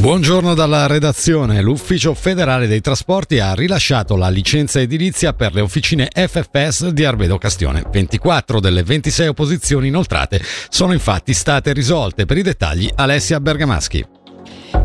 Buongiorno dalla redazione. L'Ufficio federale dei trasporti ha rilasciato la licenza edilizia per le officine FFS di Arbedo Castione. 24 delle 26 opposizioni inoltrate sono infatti state risolte. Per i dettagli Alessia Bergamaschi.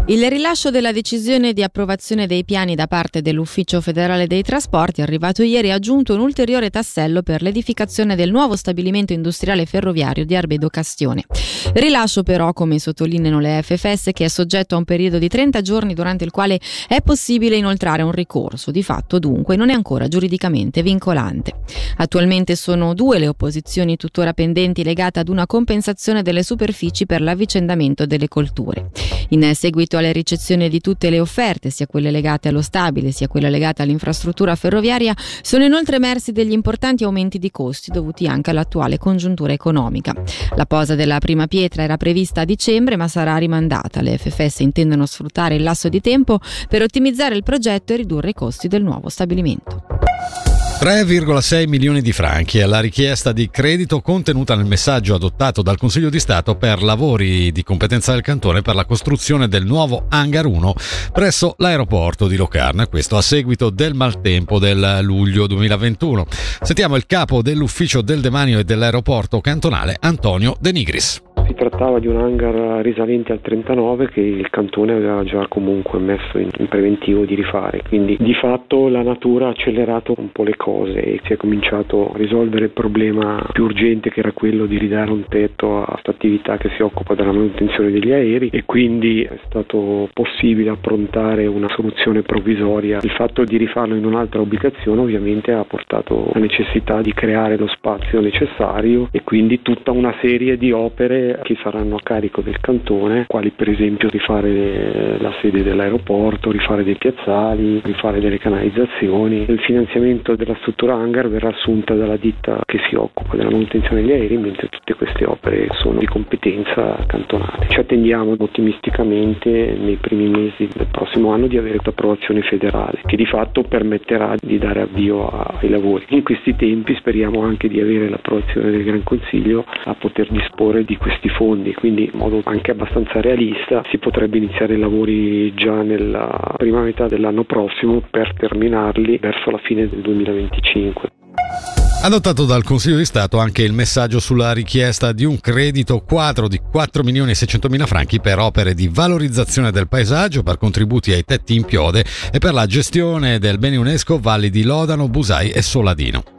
Il rilascio della decisione di approvazione dei piani da parte dell'Ufficio federale dei trasporti, arrivato ieri, ha aggiunto un ulteriore tassello per l'edificazione del nuovo stabilimento industriale ferroviario di Arbedo Castione. Rilascio però, come sottolineano le FFS, che è soggetto a un periodo di 30 giorni durante il quale è possibile inoltrare un ricorso. Di fatto, dunque, non è ancora giuridicamente vincolante. Attualmente sono due le opposizioni tuttora pendenti legate ad una compensazione delle superfici per l'avvicendamento delle colture. In seguito alla ricezione di tutte le offerte, sia quelle legate allo stabile sia quelle legate all'infrastruttura ferroviaria, sono inoltre emersi degli importanti aumenti di costi dovuti anche all'attuale congiuntura economica. La posa della prima pietra era prevista a dicembre ma sarà rimandata. Le FFS intendono sfruttare il lasso di tempo per ottimizzare il progetto e ridurre i costi del nuovo stabilimento. 3,6 milioni di franchi è la richiesta di credito contenuta nel messaggio adottato dal Consiglio di Stato per lavori di competenza del cantone per la costruzione del nuovo hangar 1 presso l'aeroporto di Locarno, questo a seguito del maltempo del luglio 2021. Sentiamo il capo dell'ufficio del demanio e dell'aeroporto cantonale Antonio De Nigris. Si trattava di un hangar risalente al 39 che il cantone aveva già comunque messo in, in, preventivo di rifare, quindi di fatto la natura ha accelerato un po' le cose e si è cominciato a risolvere il problema più urgente che era quello di ridare un tetto a questa attività che si occupa della manutenzione degli aerei e quindi è stato possibile approntare una soluzione provvisoria. Il fatto di rifarlo in un'altra ubicazione ovviamente ha portato la necessità di creare lo spazio necessario e quindi tutta una serie di opere che saranno a carico del cantone, quali per esempio rifare la sede dell'aeroporto, rifare dei piazzali, rifare delle canalizzazioni. Il finanziamento della struttura hangar verrà assunta dalla ditta che si occupa della manutenzione degli aerei, mentre tutte queste opere sono di competenza cantonale. Ci attendiamo ottimisticamente nei primi mesi del prossimo anno di avere l'approvazione federale, che di fatto permetterà di dare avvio ai lavori. In questi tempi speriamo anche di avere l'approvazione del Gran Consiglio a poter disporre di questi questi fondi, quindi in modo anche abbastanza realista si potrebbe iniziare i lavori già nella prima metà dell'anno prossimo per terminarli verso la fine del 2025. Adottato dal Consiglio di Stato anche il messaggio sulla richiesta di un credito quadro di 4 milioni e 600 mila franchi per opere di valorizzazione del paesaggio, per contributi ai tetti in piode e per la gestione del bene UNESCO Valli di Lodano, Busai e Soladino.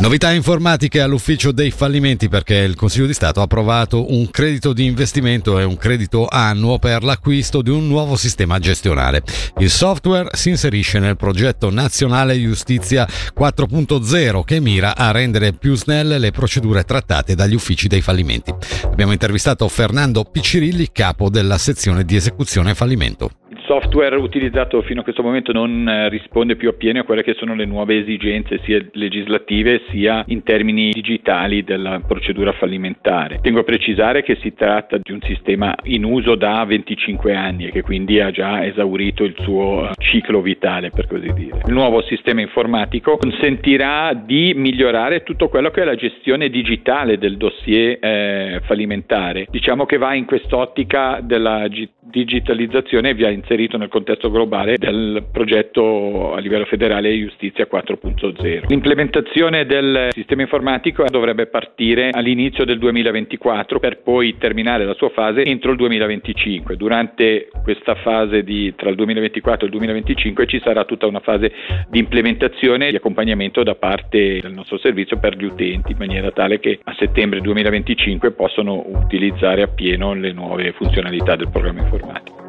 Novità informatiche all'ufficio dei fallimenti perché il Consiglio di Stato ha approvato un credito di investimento e un credito annuo per l'acquisto di un nuovo sistema gestionale. Il software si inserisce nel progetto nazionale Giustizia 4.0 che mira a rendere più snelle le procedure trattate dagli uffici dei fallimenti. Abbiamo intervistato Fernando Piccirilli, capo della sezione di esecuzione fallimento software utilizzato fino a questo momento non eh, risponde più appieno a quelle che sono le nuove esigenze sia legislative sia in termini digitali della procedura fallimentare. Tengo a precisare che si tratta di un sistema in uso da 25 anni e che quindi ha già esaurito il suo eh, ciclo vitale, per così dire. Il nuovo sistema informatico consentirà di migliorare tutto quello che è la gestione digitale del dossier eh, fallimentare. Diciamo che va in quest'ottica della digitalizzazione e vi ha nel contesto globale del progetto a livello federale Giustizia 4.0. L'implementazione del sistema informatico dovrebbe partire all'inizio del 2024 per poi terminare la sua fase entro il 2025. Durante questa fase di, tra il 2024 e il 2025 ci sarà tutta una fase di implementazione e di accompagnamento da parte del nostro servizio per gli utenti in maniera tale che a settembre 2025 possono utilizzare appieno le nuove funzionalità del programma informatico.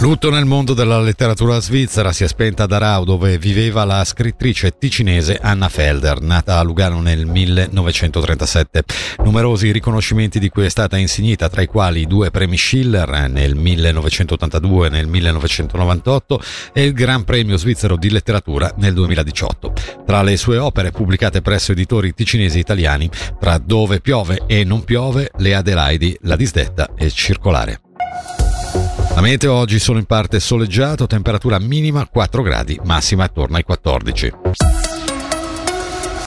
Lutto nel mondo della letteratura svizzera si è spenta ad Arau dove viveva la scrittrice ticinese Anna Felder, nata a Lugano nel 1937. Numerosi riconoscimenti di cui è stata insignita, tra i quali due premi Schiller nel 1982 e nel 1998 e il Gran Premio svizzero di letteratura nel 2018. Tra le sue opere pubblicate presso editori ticinesi italiani, tra Dove piove e non piove, Le Adelaidi, La disdetta e Circolare. La meteo oggi sono in parte soleggiato, temperatura minima 4 gradi, massima attorno ai 14.